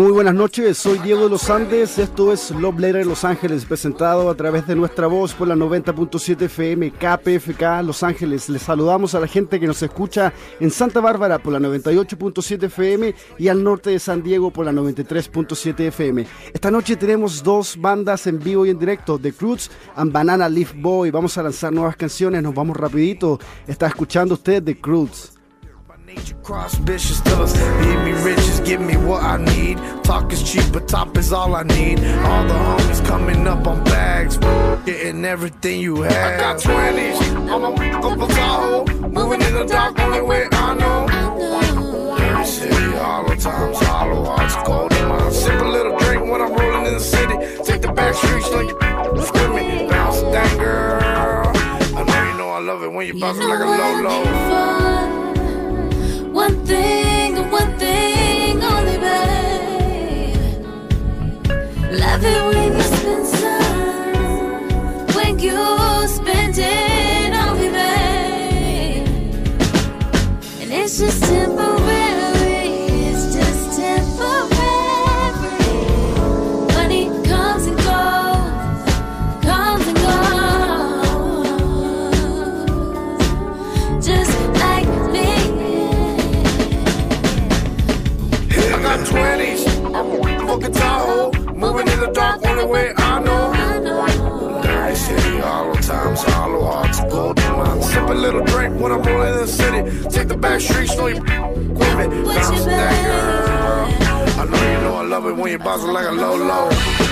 Muy buenas noches, soy Diego de los Andes, esto es Love Letter Los Ángeles, presentado a través de nuestra voz por la 90.7 FM KPFK Los Ángeles. Les saludamos a la gente que nos escucha en Santa Bárbara por la 98.7 FM y al norte de San Diego por la 93.7 FM. Esta noche tenemos dos bandas en vivo y en directo, The Cruz and Banana Leaf Boy. Vamos a lanzar nuevas canciones, nos vamos rapidito. Está escuchando usted The Cruz. Nature cross bitches vicious us. Give me riches, give me what I need. Talk is cheap, but top is all I need. All the homies coming up on bags, getting everything you have. I got 20s, I'm a couple Tahoe. Moving in the dark, only way I know. Every city, hollow times, hollow hearts, cold in mine. Sip a little drink when I'm rolling in the city. Take the back streets, like you scream me. Bounce that girl. I know you know I love it when you bounce like a low low. One thing, one thing only, babe. Love it when you spend some, when you spend it on me, babe. And it's just temporary, a little drink when I'm rolling in the city. Take the back streets, know you it. Bounce that girl. I know you know I love it when you bounce like a low low.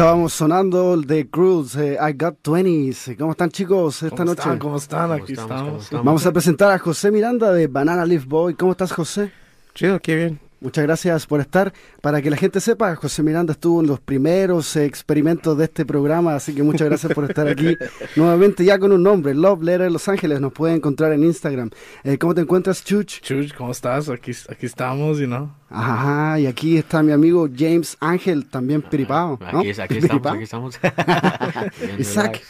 Estábamos sonando el de Cruz, eh, I Got 20s. ¿Cómo están chicos esta ¿Cómo noche? están? ¿Cómo están? Aquí estamos? estamos. ¿Cómo estamos? Vamos a presentar a José Miranda de Banana Leaf Boy. ¿Cómo estás José? Chido, qué bien. Muchas gracias por estar. Para que la gente sepa, José Miranda estuvo en los primeros experimentos de este programa, así que muchas gracias por estar aquí nuevamente ya con un nombre, Love Letter Los Ángeles. Nos puede encontrar en Instagram. Eh, ¿Cómo te encuentras, Chuch? Chuch, ¿cómo estás? Aquí, aquí estamos, you know. Ajá, y aquí está mi amigo James Ángel, también piripao. ¿no? Aquí, aquí estamos, aquí estamos. Isaac.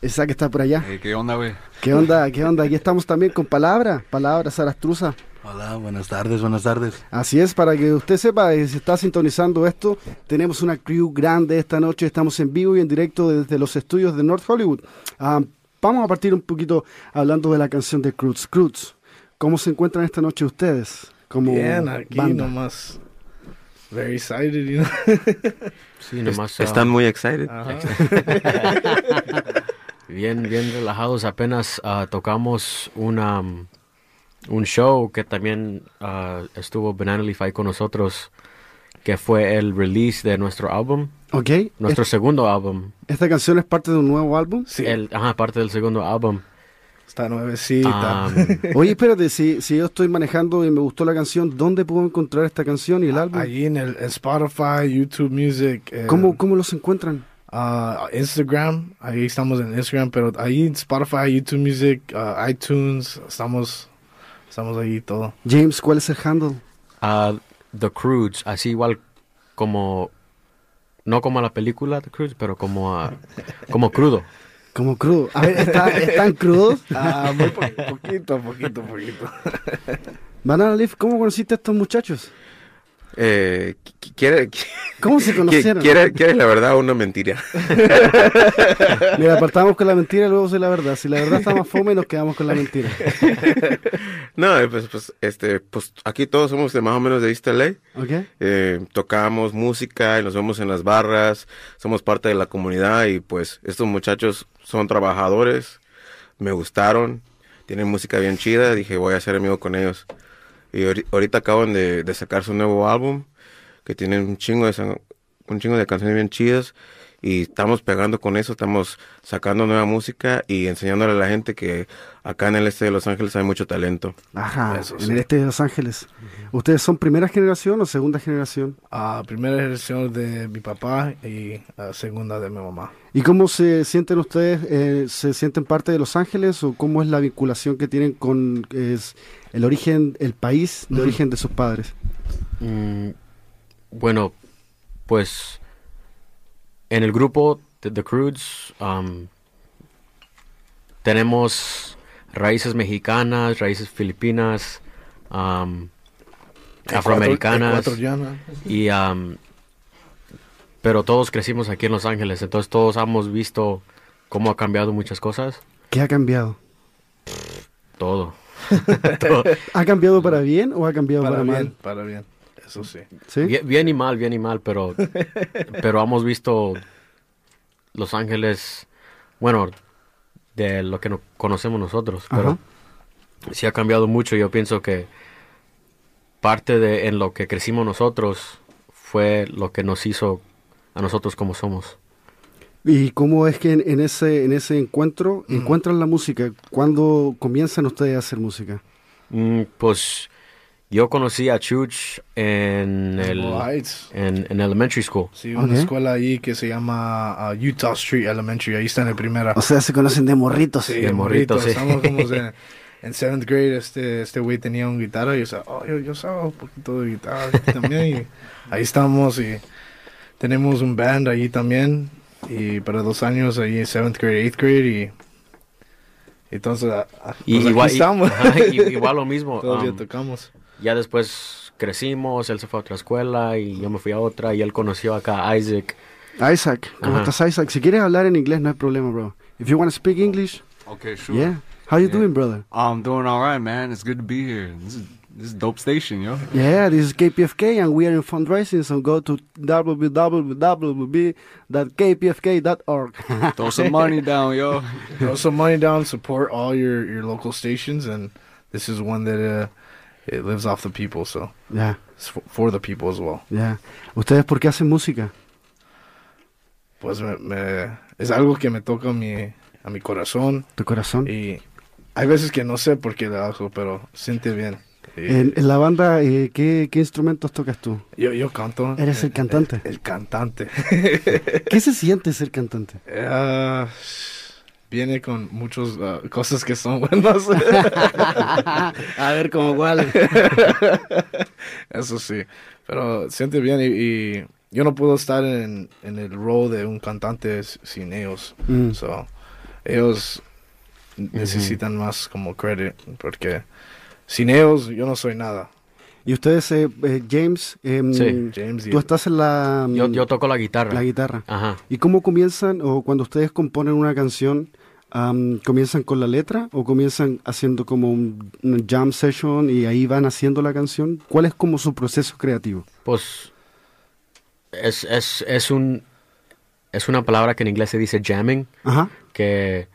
Isaac está por allá. Eh, ¿Qué onda, güey? ¿Qué onda? ¿Qué onda? Aquí estamos también con Palabra, Palabra Sarastruza. Hola, buenas tardes, buenas tardes. Así es, para que usted sepa, eh, si está sintonizando esto, tenemos una crew grande esta noche, estamos en vivo y en directo desde los estudios de North Hollywood. Ah, vamos a partir un poquito hablando de la canción de Cruz. Cruz, ¿cómo se encuentran esta noche ustedes? Como Bien, aquí banda? nomás. Very excited, you know. Sí, nomás. ah, Están muy excited. Bien, bien relajados. Apenas ah, tocamos una, um, un show que también ah, estuvo Banana Leaf ahí con nosotros, que fue el release de nuestro álbum, Ok, nuestro es- segundo álbum. esta canción es parte de un nuevo álbum. Sí, El, ajá, parte del segundo álbum. está nuevecita. Um, Oye, espérate, si, si yo estoy manejando y me gustó la canción, ¿dónde puedo encontrar esta canción y el álbum? Allí en el en Spotify, YouTube Music. eh, ¿Cómo, ¿Cómo los encuentran? ah, Instagram, ahí estamos en Instagram, pero ahí en Spotify, YouTube Music, ah, iTunes, estamos, estamos ahí todo. James, ¿cuál es el handle? ah, The Croods, así igual como. No como la película The Croods, pero como, ah, como crudo. Como crudo. A ver, ¿está- ¿están crudos? Ah, muy po- poquito, poquito, poquito. Banana Leaf, ¿cómo conociste a estos muchachos? Eh, qu- ¿quiere, ¿Cómo se conocieron? quiere, quiere la verdad o una mentira? Mira, partamos con la mentira y luego soy la verdad. Si la verdad está más fome, nos quedamos con la mentira. No, eh, pues, pues, este, pues aquí todos somos de más o menos de East LA. ¿Ok? Eh, tocamos música y nos vemos en las barras, somos parte de la comunidad y pues estos muchachos son trabajadores, me gustaron, tienen música bien chida, dije voy a ser amigo con ellos. Y ahori- ahorita acaban de, sacar su nuevo álbum, que tienen un chingo de, un chingo de canciones bien chidas y estamos pegando con eso, estamos sacando nueva música y enseñándole a la gente que acá en el este de Los Ángeles hay mucho talento. Ajá, Eso en sí. el este de Los Ángeles. ¿Ustedes son primera generación o segunda generación? Ah, primera generación de mi papá y ah, segunda de mi mamá. ¿Y cómo se sienten ustedes? eh, ¿Se sienten parte de Los Ángeles o cómo es la vinculación que tienen con es, el origen, el país de origen de sus padres? Mm, bueno, pues en el grupo de The Crudes um, tenemos raíces mexicanas, raíces filipinas, um, afroamericanas y um, pero todos crecimos aquí en Los Ángeles, entonces todos hemos visto cómo ha cambiado muchas cosas, ¿Qué ha cambiado? todo. Todo. ¿Ha cambiado para bien o ha cambiado para, Para bien, mal? para bien. Eso sí. ¿Sí? Bien, bien y mal, bien y mal, pero, pero hemos visto Los Ángeles, bueno, de lo que no conocemos nosotros, pero Ajá. sí ha cambiado mucho. Yo pienso que parte de en lo que crecimos nosotros fue lo que nos hizo a nosotros como somos. ¿Y cómo es que en, en ese, en ese encuentro encuentran la música? ¿Cuándo comienzan ustedes a hacer música? Mm, pues yo conocí a Chuch en el en, en elementary school. Sí, una escuela ahí que se llama ah, Utah Street Elementary. Ahí está en el primera. O sea, se conocen de morritos. Sí, de de morrito, morrito. sí. Estamos como en, en seventh grade. Este este güey tenía un guitarra y yo, sabía, oh, yo, yo sabía un poquito de guitarra también. Y ahí estamos y tenemos un band ahí también. Y para dos años ahí en seventh grade, eighth grade. Y entonces, ah, ah, Y pues igual, aquí y- estamos. ajá, y- igual lo mismo. Todavía um, tocamos. Ya después crecimos, él se fue a otra escuela y yo me fui a otra y él conoció acá a Isaac. Isaac, ¿cómo Ajá. estás Isaac? Si quieres hablar en inglés no hay problema, bro. If you want to speak English, Okay, sure. yeah. How you Yeah. doing, brother? I'm doing all right, man. It's good to be here. This is this is dope station, yo. Yeah, this is KPFK and we are in fundraising, so go to www.kpfk.org. Throw some money down, yo. Throw some money down, support all your, your local stations, and this is one that uh, it lives off the people, so Ya, it's for, for the people as well. ya. ¿Ustedes por qué hacen música? Pues me, me- es algo que me toca a mi, a mi corazón ¿Tu corazón? y hay veces que no sé por qué lo hago, pero siente bien. Y En, en la banda, eh, ¿qué, ¿qué instrumentos tocas tú? yo, yo canto. Eres el cantante. El, cantante. ¿Qué se siente ser cantante? Ah, viene con muchas cosas que son buenas. A ver, ¿cómo cuál? Eso sí, pero siente bien y, y yo no puedo estar en, en el rol de un cantante sin ellos. Mm. So, ellos necesitan más como credit porque sin ellos yo no soy nada. Y ustedes, eh, eh, James, em, Sí. James tú estás en la, Yo, yo toco la guitarra. la guitarra. Ajá. ¿Y cómo comienzan, o cuando ustedes componen una canción, comienzan con la letra o comienzan haciendo como un, un jam session y ahí van haciendo la canción? ¿Cuál es como su proceso creativo? Pues es, es, es un es una palabra que en inglés se dice jamming, Ajá. que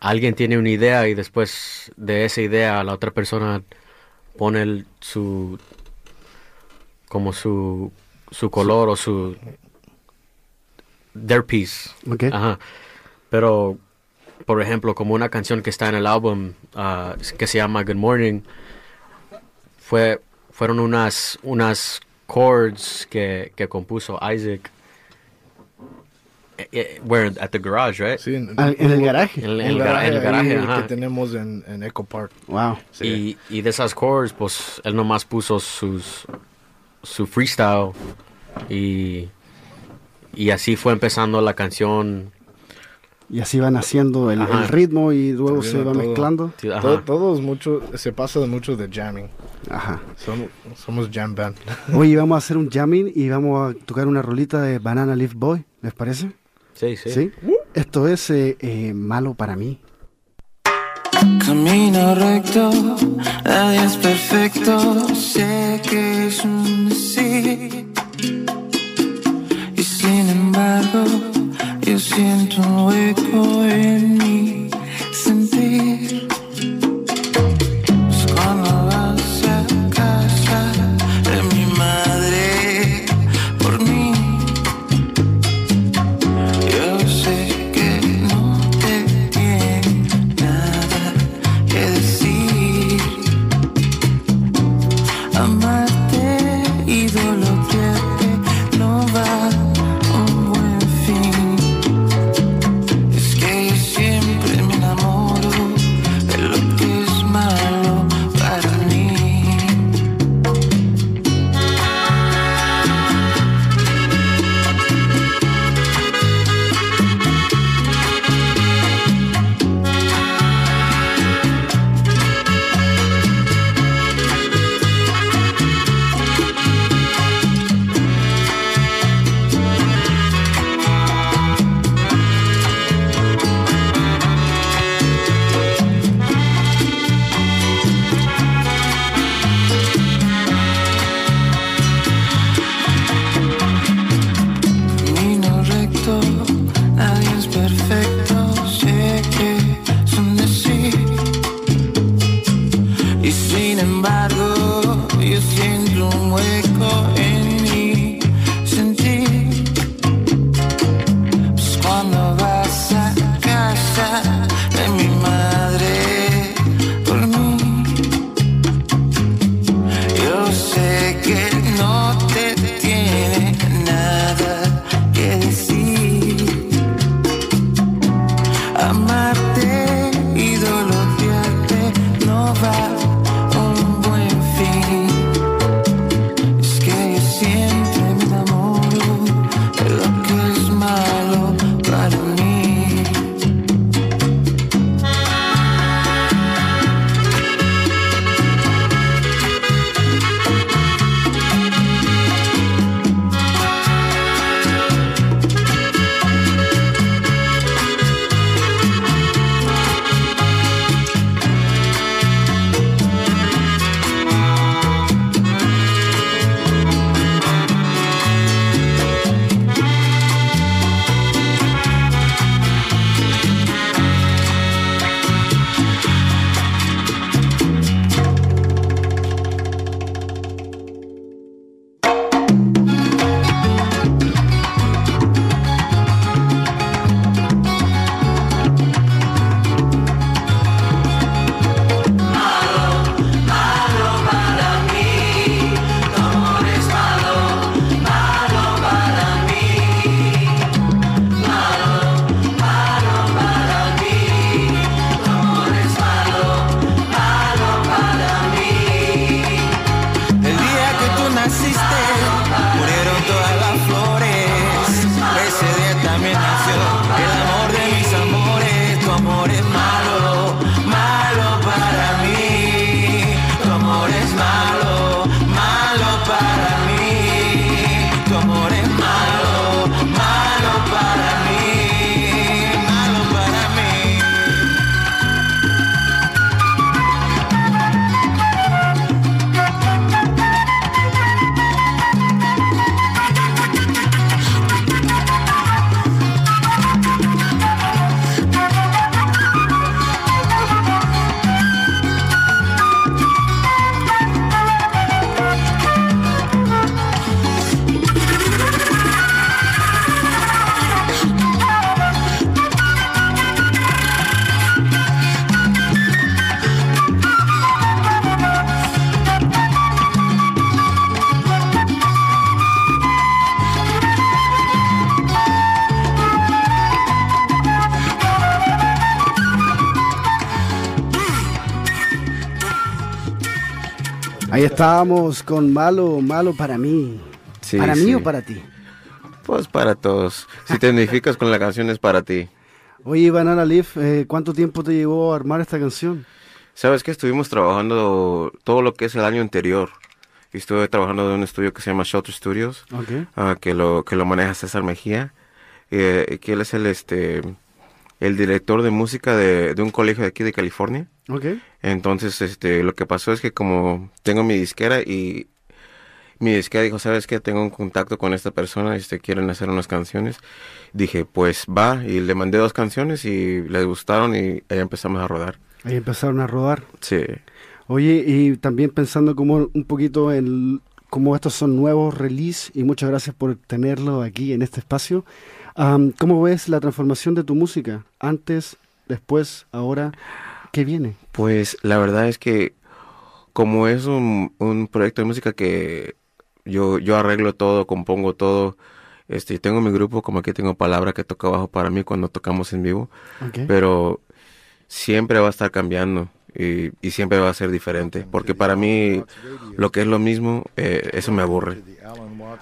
alguien tiene una idea y después de esa idea la otra persona pone el- su como su su color o su their piece. Ajá. Pero por ejemplo, como una canción que está en el álbum ah, que se llama Good Morning fue fueron unas unas chords que, que compuso Isaac where at the garage, right? Sí, en, Ah, en el garaje. En el- en el gara- en el garaje, ajá. que tenemos en, en Echo Park. Wow. Sí. Y, y de esas chords, pues él nomás puso sus su freestyle y y así fue empezando la canción. Y así van haciendo el, el ritmo y luego Se se va todo. mezclando. Sí. Todo, todo es mucho, se pasa de mucho de jamming. Ajá. Somos, somos jam band. Oye, vamos a hacer un jamming y vamos a tocar una rolita de Banana Leaf Boy, ¿les parece? Sí, sí. Esto es eh, eh, malo para mí. Camino recto, nadie es perfecto, sé que es un decir. Y sin embargo, yo siento un hueco en mi sentir. Ahí estábamos con Malo, Malo para mí. Sí, ¿Para mí sí. o para ti? Pues para todos. Si te identificas con la canción es para ti. Oye, Banana Leaf, eh, ¿cuánto tiempo te llevó a armar esta canción? Sabes que estuvimos trabajando todo lo que es el año anterior. Y Estuve trabajando en un estudio que se llama Shelter Studios, ah, que lo que lo maneja César Mejía, eh, que él es el este el director de música de, de un colegio de aquí de California. Ok. Entonces, este, lo que pasó es que como tengo mi disquera y mi disquera dijo, ¿sabes qué? Tengo un contacto con esta persona, este, quieren hacer unas canciones. Dije, pues va, y le mandé dos canciones y les gustaron y ahí empezamos a rodar. Ahí empezaron a rodar. Sí. Oye, y también pensando como un poquito en cómo estos son nuevos release, y muchas gracias por tenerlo aquí en este espacio. Am, ¿Cómo ves la transformación de tu música? Antes, después, ahora, ¿qué viene? Pues la verdad es que como es un, un proyecto de música que yo, yo arreglo todo, compongo todo, este, tengo mi grupo, como aquí tengo Palabra que toca bajo para mí cuando tocamos en vivo, pero siempre va a estar cambiando y, y siempre va a ser diferente, porque para mí lo que es lo mismo, eh, eso me aburre.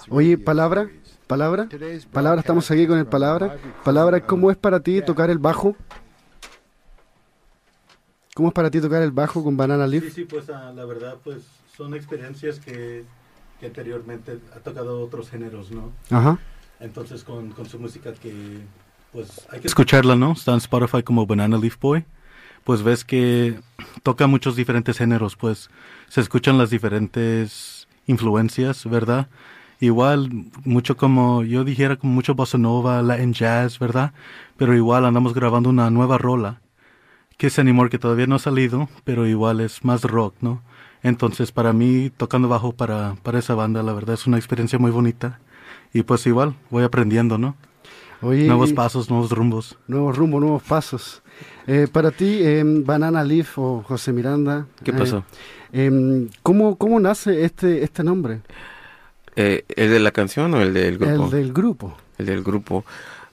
Oye, palabra, palabra, palabra, estamos aquí con el palabra. Palabra, ¿cómo es para ti tocar el bajo? ¿Cómo es para ti tocar el bajo con Banana Leaf? Sí, sí, pues ah, la verdad, pues son experiencias que, que anteriormente ha tocado otros géneros, ¿no? Ajá. Entonces con, con su música que, pues hay que escucharla, ¿no? Está en Spotify como Banana Leaf Boy. Pues ves que toca muchos diferentes géneros, pues se escuchan las diferentes influencias, ¿verdad? Igual, mucho como yo dijera, como mucho bossa nova, Latin jazz, ¿verdad? Pero igual andamos grabando una nueva rola, que es Anymore, que todavía no ha salido, pero igual es más rock, ¿no? Entonces, para mí, tocando bajo para, para esa banda, la verdad es una experiencia muy bonita. Y pues igual, voy aprendiendo, ¿no? Oye, Nuevos pasos, nuevos rumbos. Nuevos rumbos, nuevos pasos. Eh, para ti, em, Banana Leaf o José Miranda. ¿Qué eh, pasó? em, ¿cómo, ¿Cómo nace este, este nombre? Eh, ¿El de la canción o el del grupo? El del grupo. El del grupo.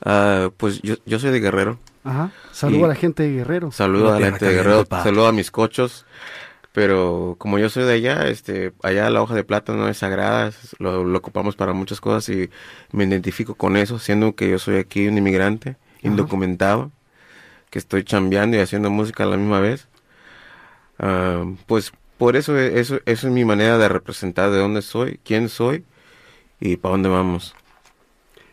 Ah, pues yo, yo soy de Guerrero. Ajá. Saludo Y- a la gente de Guerrero. Saludo a la gente de Guerrero, saludo a mis cochos. Pero como yo soy de allá, este, allá la hoja de plátano es sagrada, lo, lo ocupamos para muchas cosas y me identifico con eso, siendo que yo soy aquí un inmigrante, indocumentado, que estoy chambeando y haciendo música a la misma vez. Ah, pues por eso, eso, eso es mi manera de representar de dónde soy, quién soy y para dónde vamos.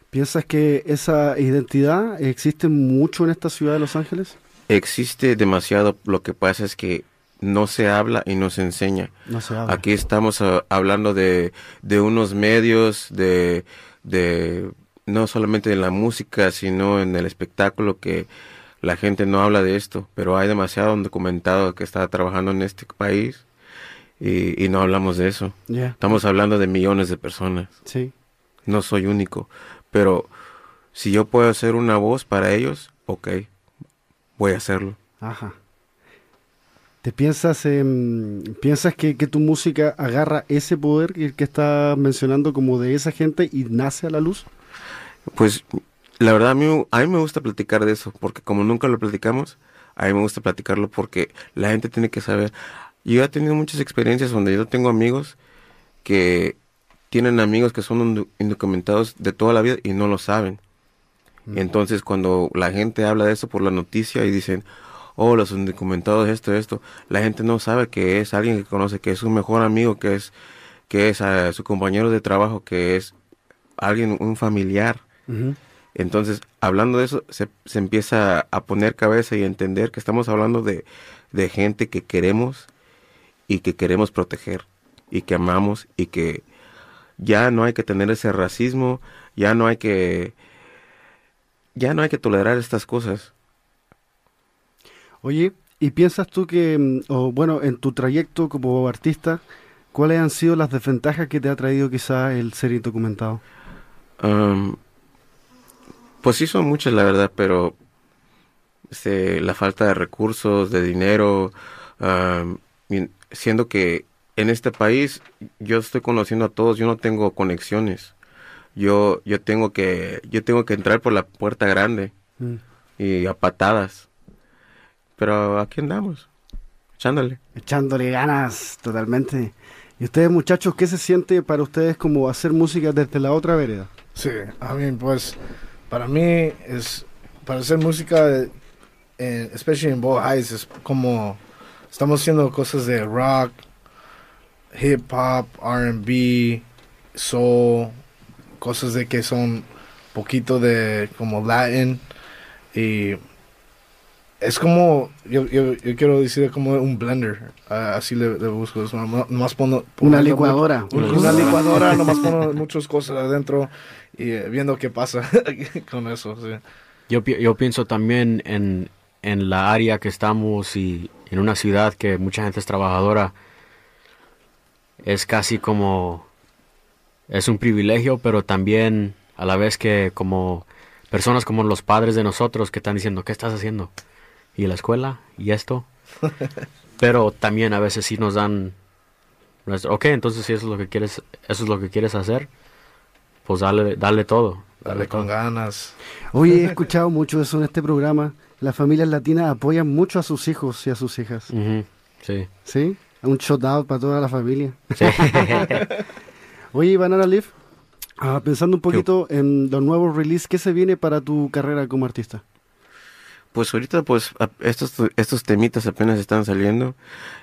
¿Piensas que esa identidad existe mucho en esta ciudad de Los Ángeles? Existe demasiado, lo que pasa es que no se habla y no se enseña. No se habla. Aquí estamos ah, hablando de, de unos medios, de, de no solamente de la música, sino en el espectáculo que la gente no habla de esto, pero hay demasiado documentado que está trabajando en este país y, y no hablamos de eso. Ya, Estamos hablando de millones de personas. sí. No soy único, pero si yo puedo hacer una voz para ellos, ok, voy a hacerlo. Ajá. ¿Te piensas, em, piensas que, que tu música agarra ese poder que, que estás mencionando como de esa gente y nace a la luz? Pues la verdad a mí, a mí me gusta platicar de eso, porque como nunca lo platicamos, a mí me gusta platicarlo porque la gente tiene que saber. Yo he tenido muchas experiencias donde yo tengo amigos que tienen amigos que son indocumentados de toda la vida y no lo saben. Entonces cuando la gente habla de eso por la noticia y dicen, oh, los indocumentados, esto, esto, la gente no sabe que es alguien que conoce, que es su mejor amigo, que es, que es ah, su compañero de trabajo, que es alguien, un familiar. Entonces, hablando de eso, se, se empieza a poner cabeza y a entender que estamos hablando de, de gente que queremos y que queremos proteger y que amamos y que ya no hay que tener ese racismo, ya no hay que ya no hay que tolerar estas cosas. Oye, ¿y piensas tú que, mm, o bueno, en tu trayecto como artista, cuáles han sido las desventajas que te ha traído quizá el ser indocumentado? Pues sí son muchas la verdad, pero este, la falta de recursos, de dinero, y siendo que en este país yo estoy conociendo a todos, yo no tengo conexiones. Yo yo tengo que yo tengo que entrar por la puerta grande Mm. y a patadas. Pero aquí andamos, echándole. Echándole ganas, totalmente. ¿Y ustedes, muchachos, qué se siente para ustedes como hacer música desde la otra vereda? Sí, a mí pues para mí es para hacer música, eh, especially en Bow Heights, es como estamos haciendo cosas de rock, hip hop, R&B, soul, cosas de que son poquito de como Latin y es como yo, yo, yo quiero decir como un blender, así le, le busco, es nomás- nomás pongo- Una licuadora. Una, una licuadora, nomás pongo muchas cosas adentro y eh, viendo qué pasa con eso. Sí. Yo, yo pienso también en, en la área que estamos y en una ciudad que mucha gente es trabajadora. Es casi como... Es un privilegio, pero también a la vez que como personas como los padres de nosotros que están diciendo, ¿qué estás haciendo? ¿Y la escuela? ¿Y esto? pero también a veces sí nos dan... Ok, entonces si eso es lo que quieres, eso es lo que quieres hacer, pues dale, dale todo. Dale con ganas. Oye, he escuchado mucho eso en este programa. Las familias latinas apoyan mucho a sus hijos y a sus hijas. Sí. ¿Sí? Un shout out para toda la familia. Sí. Oye, Banana Leaf, ah, pensando un poquito en los nuevos releases, ¿qué se viene para tu carrera como artista? Pues ahorita pues estos estos temitas apenas están saliendo.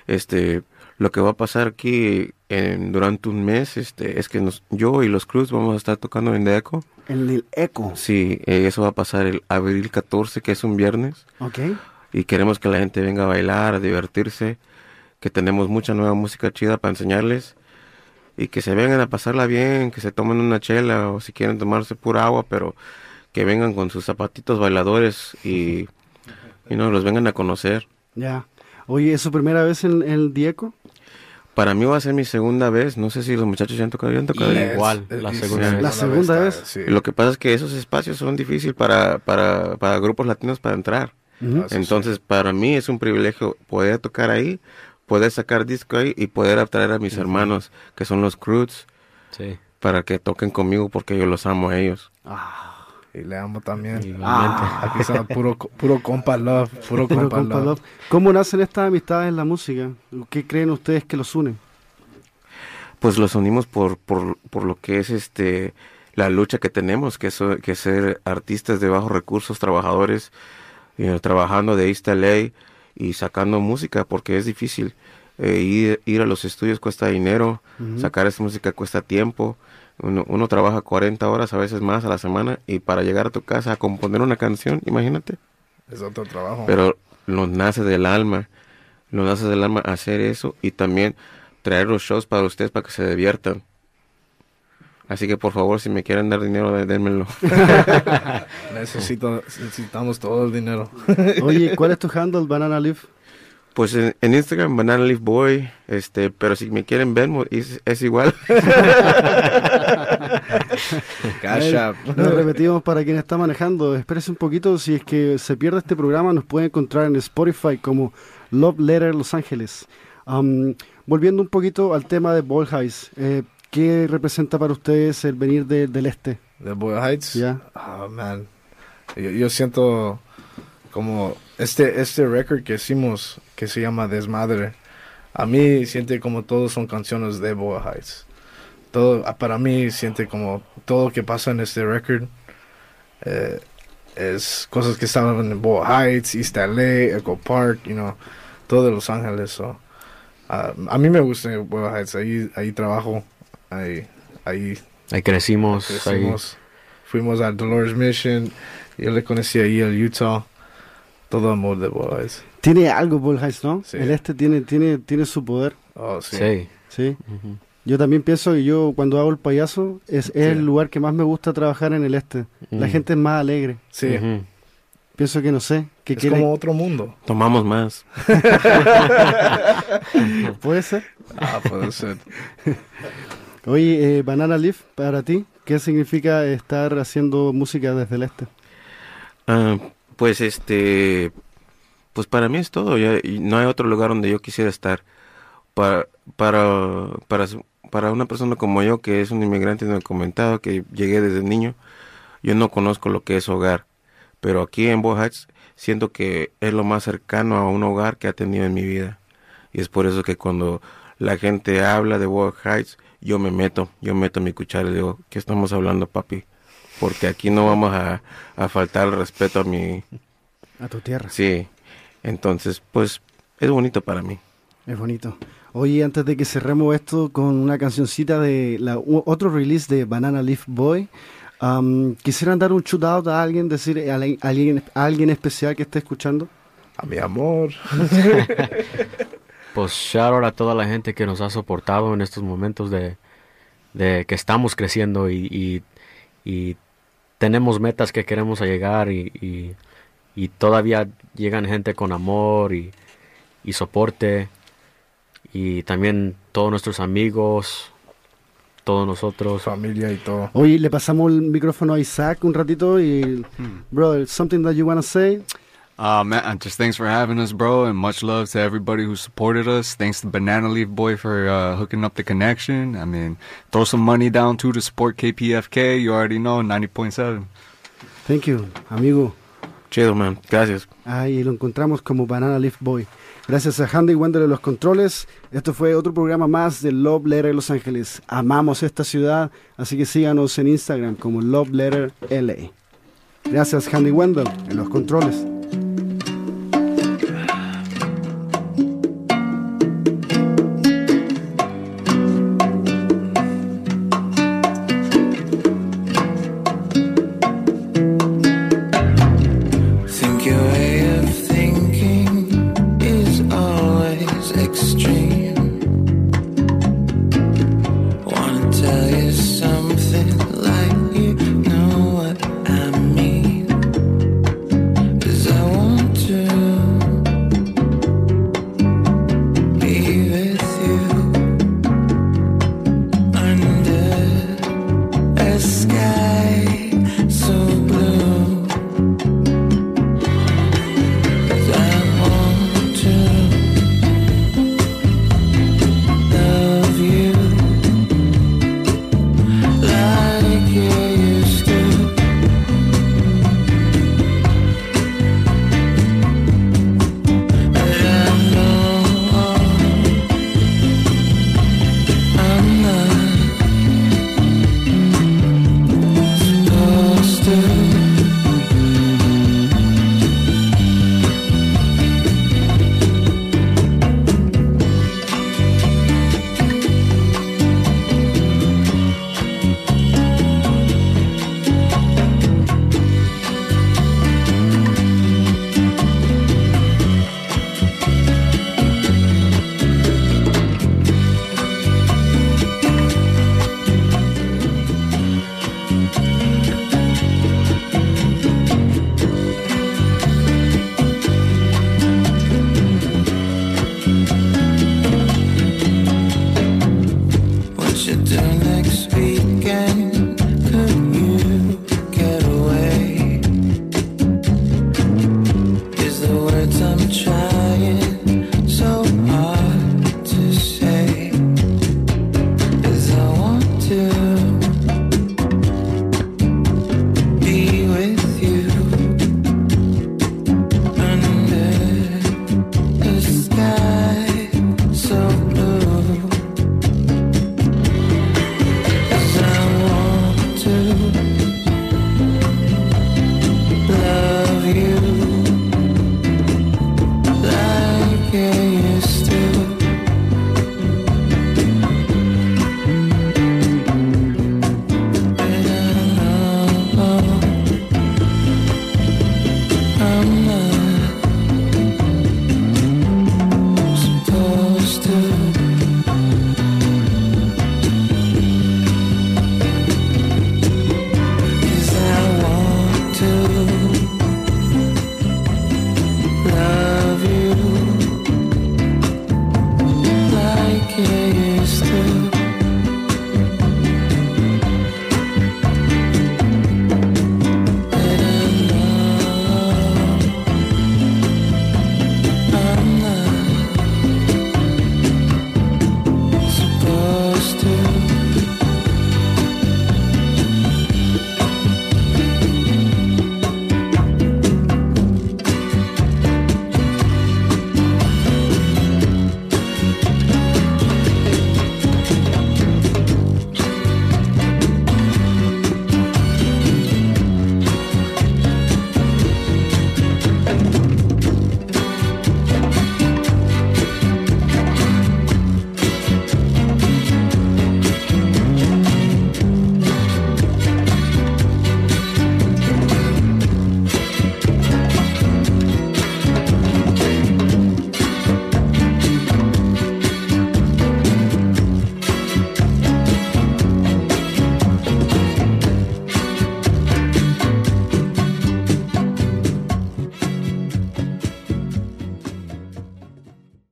Este lo que va a pasar aquí en- durante un mes este es que nos, yo y los Cruz vamos a estar tocando en The Echo. En el Eco. Sí, eh, eso va a pasar el abril 14, que es un viernes, ¿Ok? y queremos que la gente venga a bailar, a divertirse, que tenemos mucha nueva música chida para enseñarles y que se vengan a pasarla bien, que se tomen una chela o si quieren tomarse pura agua, pero que vengan con sus zapatitos bailadores y, y no los vengan a conocer. Ya. Oye, ¿es su primera vez en, el Dieco? Para mí va a ser mi segunda vez, no sé si los muchachos ya han tocado, ya han tocado. Igual, la segunda sí, vez. La segunda vez. Sí. Lo que pasa es que esos espacios son difíciles para, para, para grupos latinos para entrar. Ujú. Ah, sí, Entonces, para mí es un privilegio poder tocar ahí, poder sacar disco ahí y poder atraer a mis hermanos, que son los Croods, Sí. para que toquen conmigo porque yo los amo a ellos. Y le amo también. Igualmente. Aquí está puro, puro compa love, puro Puro compa, compa love. love. ¿Cómo nacen estas amistades en la música? ¿Qué creen ustedes que los une? Pues los unimos por, por, por lo que es este la lucha que tenemos, que es, que ser artistas de bajos recursos, trabajadores, you know, trabajando de East LA y sacando música, porque es difícil. Eh, ir, ir a los estudios cuesta dinero, sacar esa música cuesta tiempo. Uno, uno trabaja 40 horas, a veces más a la semana, y para llegar a tu casa a componer una canción, imagínate. Es otro trabajo. Pero nos nace del alma, nos nace del alma hacer eso y también traer los shows para ustedes para que se diviertan. Así que por favor, si me quieren dar dinero, dé- dénmelo. Necesito, necesitamos todo el dinero. Oye, ¿cuál es tu handle, Banana Leaf? Pues en, en Instagram, Banana Leaf Boy, este, pero si me quieren ver, es, es igual. Cash App. Lo repetimos para quien está manejando. Espérese un poquito. Si es que se pierde este programa, nos puede encontrar en Spotify como Love Letter Los Ángeles. Am, volviendo un poquito al tema de Ball Highs, eh, ¿qué representa para ustedes el venir de- del este? De Boy Heights. Ya. Oh, man. Yo, yo siento como este, este record que hicimos, que se llama Desmadre, a mí siente como todos son canciones de Boy Heights. Todo, ah, para mí siente como todo lo que pasa en este record eh, es cosas que estaban en Boy Heights, East LA, Echo Park, you know, todo de Los Ángeles. so. Ah, a mí me gusta Boy Heights, ahí, ahí trabajo, ahí, ahí Ahí crecimos. ahí-. Fuimos a Dolores Mission. Yo le conocí ahí al Utah. Todo amor de boys. Tiene algo Ball ¿no? Sí. El este tiene, tiene, tiene su poder. Oh, sí. sí. Yo también pienso que yo cuando hago el payaso es, es el lugar que más me gusta trabajar en el este. La gente es más alegre. Sí. Pienso que no sé, que Es quiere- como otro mundo. Tomamos más. puede ser. Ah, puede ser. Oye, eh, Banana Leaf, para ti, ¿qué significa estar haciendo música desde el este? Ah, pues este, pues para mí es todo. Ya, y no hay otro lugar donde yo quisiera estar. Para, para, para, para una persona como yo, que es un inmigrante indocumentado, que llegué desde niño, yo no conozco lo que es hogar. Pero aquí en Bow Heights siento que es lo más cercano a un hogar que ha tenido en mi vida. Y es por eso que cuando la gente habla de Bow Heights, yo me meto, yo meto mi cuchara y digo, ¿qué estamos hablando, papi? Porque aquí no vamos a, a faltar el respeto a mi... A tu tierra. Sí, entonces, pues, es bonito para mí. Es bonito. Oye, antes de que cerremos esto con una cancioncita de la, otro release de Banana Leaf Boy, am, quisieran dar un shout out a alguien, decir a, alguien- a alguien, a alguien especial que esté escuchando. A mi amor. Pues shout out a toda la gente que nos ha soportado en estos momentos de, de que estamos creciendo y, y- y tenemos metas que queremos llegar y, y- y todavía llegan gente con amor y, y soporte y también todos nuestros amigos, todos nosotros. Familia y todo. Oye, le pasamos el micrófono a Isaac un ratito y, brother, something that you wanna say? Uh, man, just thanks for having us, bro, and much love to everybody who supported us. Thanks to Banana Leaf Boy for uh, hooking up the connection. I mean, throw some money down too to support KPFK. You already know, 90.7. Thank you, amigo. Chido, man. Gracias. Ahí lo encontramos como Banana Leaf Boy. Gracias a Handy Wender de los controles. Esto fue otro programa más de Love Letter Los Ángeles. Amamos esta ciudad, así que síganos en Instagram como Love Letter LA. Gracias Handy Wendell en los controles.